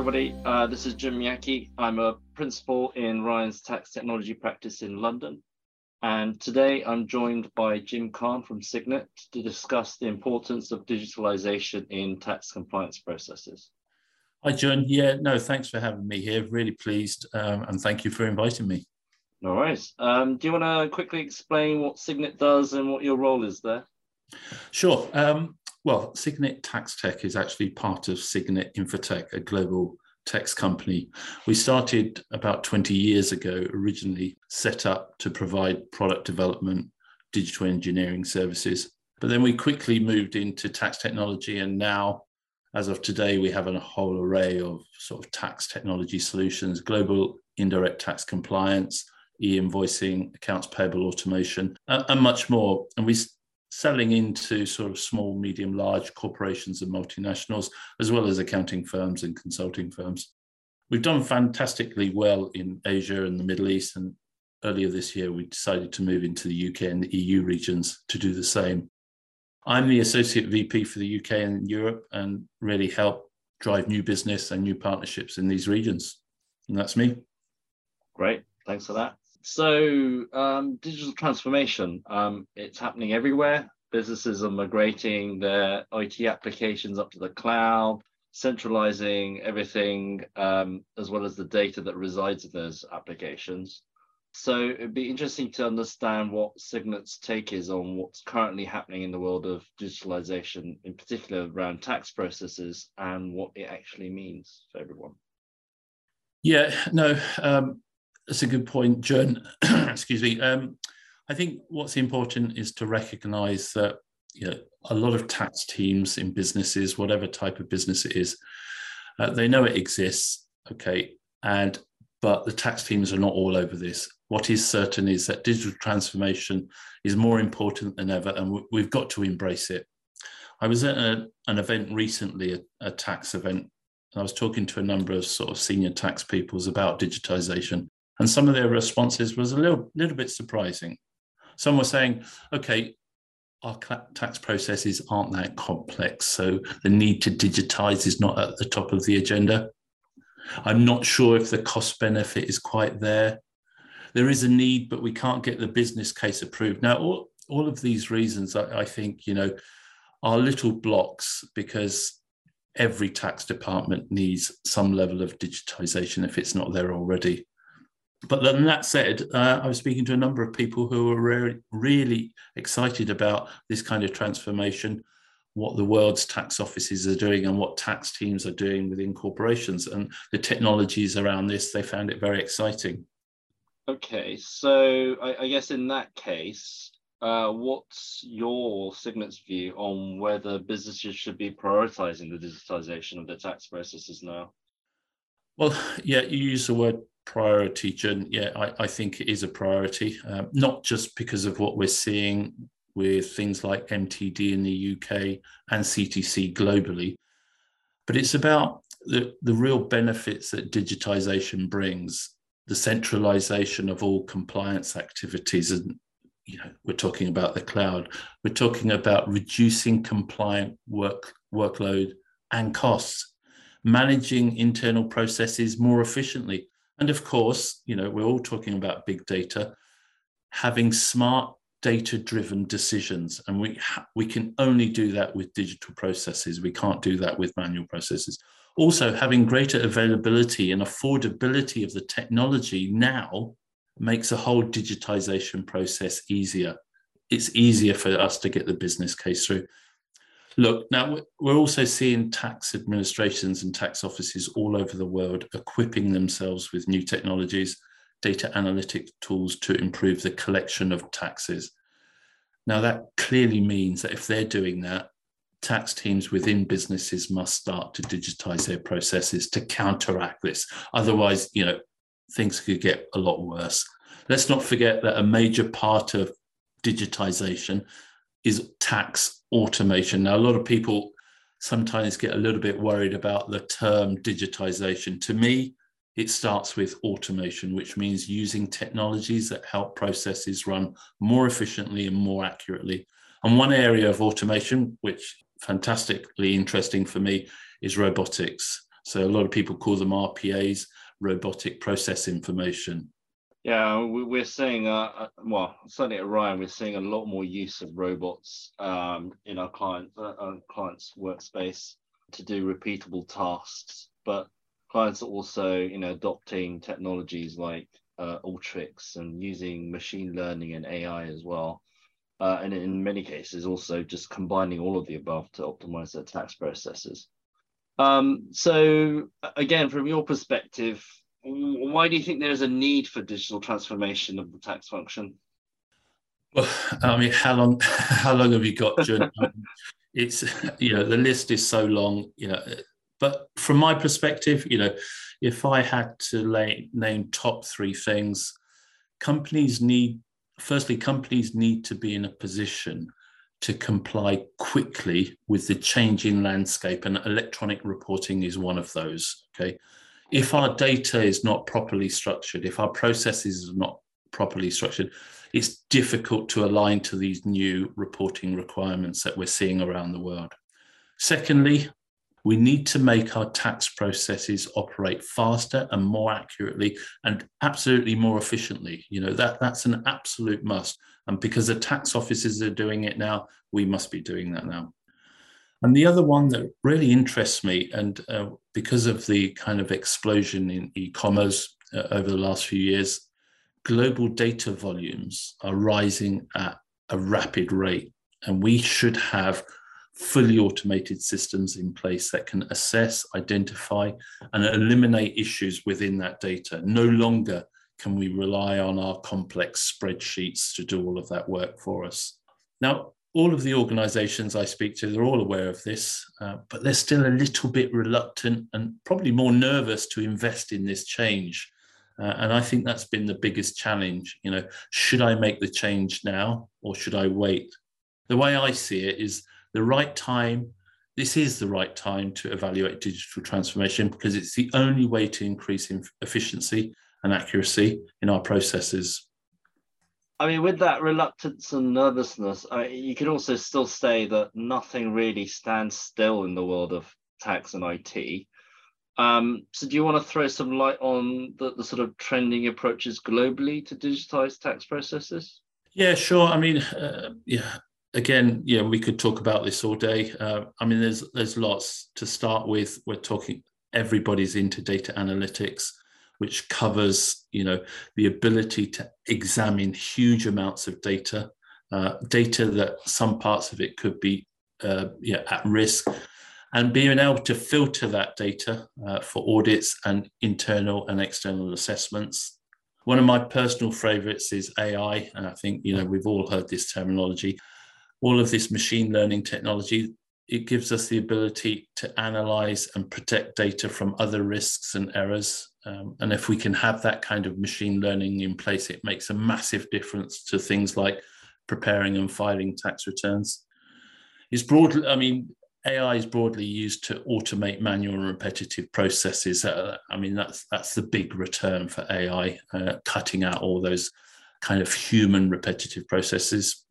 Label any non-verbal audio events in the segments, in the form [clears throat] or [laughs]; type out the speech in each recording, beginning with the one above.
everybody. Uh, this is Jim Miyake. I'm a principal in Ryan's tax technology practice in London. And today I'm joined by Jim Kahn from Cygnet to discuss the importance of digitalization in tax compliance processes. Hi, John. Yeah, no, thanks for having me here. Really pleased. Um, and thank you for inviting me. No worries. Um, do you want to quickly explain what Cygnet does and what your role is there? Sure. Um, well, Cygnet Tax Tech is actually part of Cygnet Infotech, a global tax company. We started about 20 years ago, originally set up to provide product development, digital engineering services. But then we quickly moved into tax technology. And now, as of today, we have a whole array of sort of tax technology solutions, global indirect tax compliance, e invoicing, accounts payable automation, and much more. And we selling into sort of small, medium, large corporations and multinationals, as well as accounting firms and consulting firms. We've done fantastically well in Asia and the Middle East. And earlier this year, we decided to move into the UK and the EU regions to do the same. I'm the Associate VP for the UK and Europe and really help drive new business and new partnerships in these regions. And that's me. Great. Thanks for that. So, um, digital transformation, um, it's happening everywhere. Businesses are migrating their IT applications up to the cloud, centralizing everything, um, as well as the data that resides in those applications. So, it'd be interesting to understand what Cygnet's take is on what's currently happening in the world of digitalization, in particular around tax processes, and what it actually means for everyone. Yeah, no, um, that's a good point, John. [clears throat] Excuse me. Um, I think what's important is to recognise that you know, a lot of tax teams in businesses, whatever type of business it is, uh, they know it exists. Okay, and but the tax teams are not all over this. What is certain is that digital transformation is more important than ever, and we've got to embrace it. I was at a, an event recently, a, a tax event, and I was talking to a number of sort of senior tax peoples about digitization. And some of their responses was a little, little bit surprising. Some were saying, okay, our tax processes aren't that complex, so the need to digitize is not at the top of the agenda. I'm not sure if the cost benefit is quite there. There is a need, but we can't get the business case approved. Now, all, all of these reasons, I, I think, you know, are little blocks because every tax department needs some level of digitization if it's not there already but then that said, uh, I was speaking to a number of people who were re- really excited about this kind of transformation, what the world's tax offices are doing, and what tax teams are doing within corporations, and the technologies around this. They found it very exciting. Okay, so I, I guess in that case, uh, what's your Cygnet's view on whether businesses should be prioritizing the digitization of their tax processes now? Well, yeah, you use the word priority, Jen. Yeah, I, I think it is a priority, um, not just because of what we're seeing with things like MTD in the UK and CTC globally, but it's about the, the real benefits that digitization brings, the centralization of all compliance activities. And, you know, we're talking about the cloud, we're talking about reducing compliant work workload and costs, managing internal processes more efficiently and of course, you know, we're all talking about big data, having smart data driven decisions and we ha- we can only do that with digital processes. We can't do that with manual processes. Also having greater availability and affordability of the technology now makes a whole digitization process easier. It's easier for us to get the business case through Look, now we're also seeing tax administrations and tax offices all over the world equipping themselves with new technologies, data analytic tools to improve the collection of taxes. Now, that clearly means that if they're doing that, tax teams within businesses must start to digitize their processes to counteract this. Otherwise, you know, things could get a lot worse. Let's not forget that a major part of digitization is tax automation. Now, a lot of people sometimes get a little bit worried about the term digitization. To me, it starts with automation, which means using technologies that help processes run more efficiently and more accurately. And one area of automation, which fantastically interesting for me, is robotics. So a lot of people call them RPAs, robotic process information. Yeah, we're seeing, uh, uh, well, certainly at Ryan, we're seeing a lot more use of robots um, in our client uh, our clients' workspace to do repeatable tasks. But clients are also, you know, adopting technologies like uh, Alteryx and using machine learning and AI as well. Uh, and in many cases, also just combining all of the above to optimize their tax processes. Um, so again, from your perspective, why do you think there's a need for digital transformation of the tax function? Well, I mean, how long [laughs] how long have you got, John? [laughs] Um, it's you know the list is so long, you know. But from my perspective, you know, if I had to lay, name top three things, companies need firstly, companies need to be in a position to comply quickly with the changing landscape, and electronic reporting is one of those. Okay if our data is not properly structured, if our processes are not properly structured, it's difficult to align to these new reporting requirements that we're seeing around the world. Secondly, we need to make our tax processes operate faster and more accurately and absolutely more efficiently. You know, that, that's an absolute must. And because the tax offices are doing it now, we must be doing that now. And the other one that really interests me, and uh, because of the kind of explosion in e commerce uh, over the last few years, global data volumes are rising at a rapid rate. And we should have fully automated systems in place that can assess, identify, and eliminate issues within that data. No longer can we rely on our complex spreadsheets to do all of that work for us. Now, all of the organizations I speak to, they're all aware of this, uh, but they're still a little bit reluctant and probably more nervous to invest in this change. Uh, and I think that's been the biggest challenge. You know, should I make the change now or should I wait? The way I see it is the right time. This is the right time to evaluate digital transformation because it's the only way to increase efficiency and accuracy in our processes. I mean, with that reluctance and nervousness, I you could also still say that nothing really stands still in the world of tax and IT. Um, so, do you want to throw some light on the, the sort of trending approaches globally to digitize tax processes? Yeah, sure. I mean, uh, yeah. Again, yeah, we could talk about this all day. Uh, I mean, there's there's lots to start with. We're talking everybody's into data analytics which covers you know the ability to examine huge amounts of data, uh, data that some parts of it could be uh, yeah, at risk, and being able to filter that data uh, for audits and internal and external assessments. One of my personal favorites is AI, and I think you know we've all heard this terminology. All of this machine learning technology it gives us the ability to analyze and protect data from other risks and errors um, and if we can have that kind of machine learning in place, it makes a massive difference to things like preparing and filing tax returns. It's broadly, I mean, AI is broadly used to automate manual and repetitive processes. Uh, I mean, that's that's the big return for AI, uh, cutting out all those kind of human repetitive processes.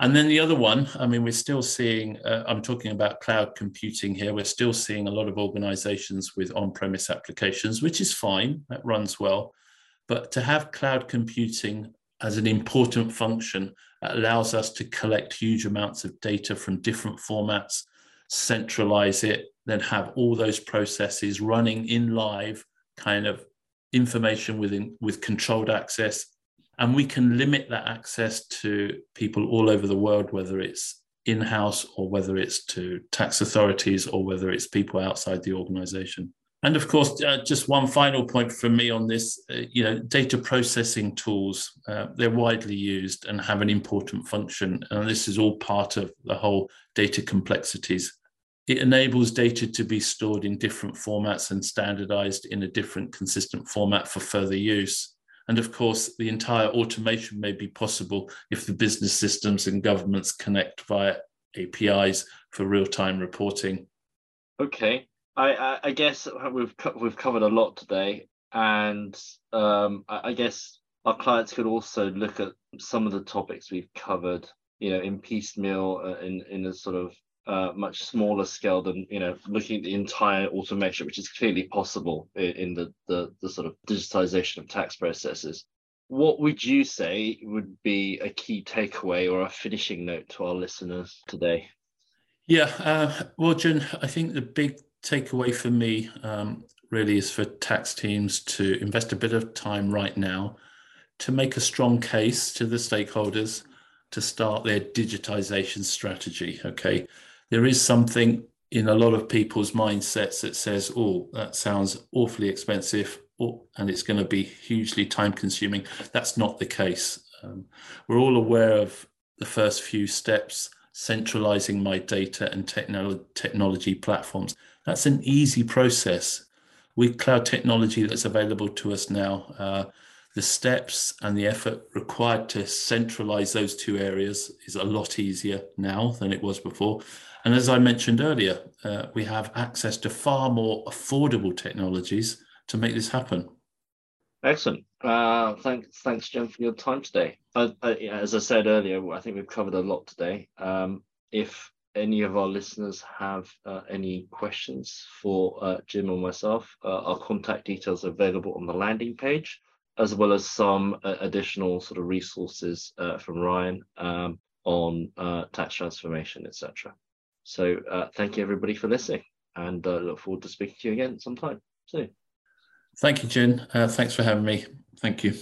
And then the other one, I mean, we're still seeing, uh, I'm talking about cloud computing here. We're still seeing a lot of organizations with on premise applications, which is fine, that runs well. But to have cloud computing as an important function allows us to collect huge amounts of data from different formats, centralize it, then have all those processes running in live kind of information within with controlled access and we can limit that access to people all over the world, whether it's in house or whether it's to tax authorities or whether it's people outside the organization. And of course, uh, just one final point from me on this, uh, you know, data processing tools, uh, they're widely used and have an important function. And this is all part of the whole data complexities. It enables data to be stored in different formats and standardized in a different consistent format for further use. And of course, the entire automation may be possible if the business systems and governments connect via APIs for real-time reporting. Okay, I, I guess we've we've covered a lot today, and um, I guess our clients could also look at some of the topics we've covered, you know, in piecemeal, uh, in in a sort of uh, much smaller scale than you know looking at the entire automation, which is clearly possible in, in the, the the sort of digitization of tax processes. What would you say would be a key takeaway or a finishing note to our listeners today? Yeah, uh, well, Jim, I think the big takeaway for me um, really is for tax teams to invest a bit of time right now to make a strong case to the stakeholders to start their digitization strategy. Okay. There is something in a lot of people's mindsets that says, oh, that sounds awfully expensive oh, and it's going to be hugely time consuming. That's not the case. Um, we're all aware of the first few steps centralizing my data and technolo- technology platforms. That's an easy process with cloud technology that's available to us now. Uh, the steps and the effort required to centralize those two areas is a lot easier now than it was before. And as I mentioned earlier, uh, we have access to far more affordable technologies to make this happen. Excellent. Uh, thanks, thanks, Jim, for your time today. As I said earlier, I think we've covered a lot today. Um, if any of our listeners have uh, any questions for uh, Jim or myself, uh, our contact details are available on the landing page, as well as some uh, additional sort of resources uh, from Ryan um, on uh, tax transformation, etc. So uh, thank you everybody for listening, and I look forward to speaking to you again sometime soon. Thank you, Jim. Uh, thanks for having me. Thank you.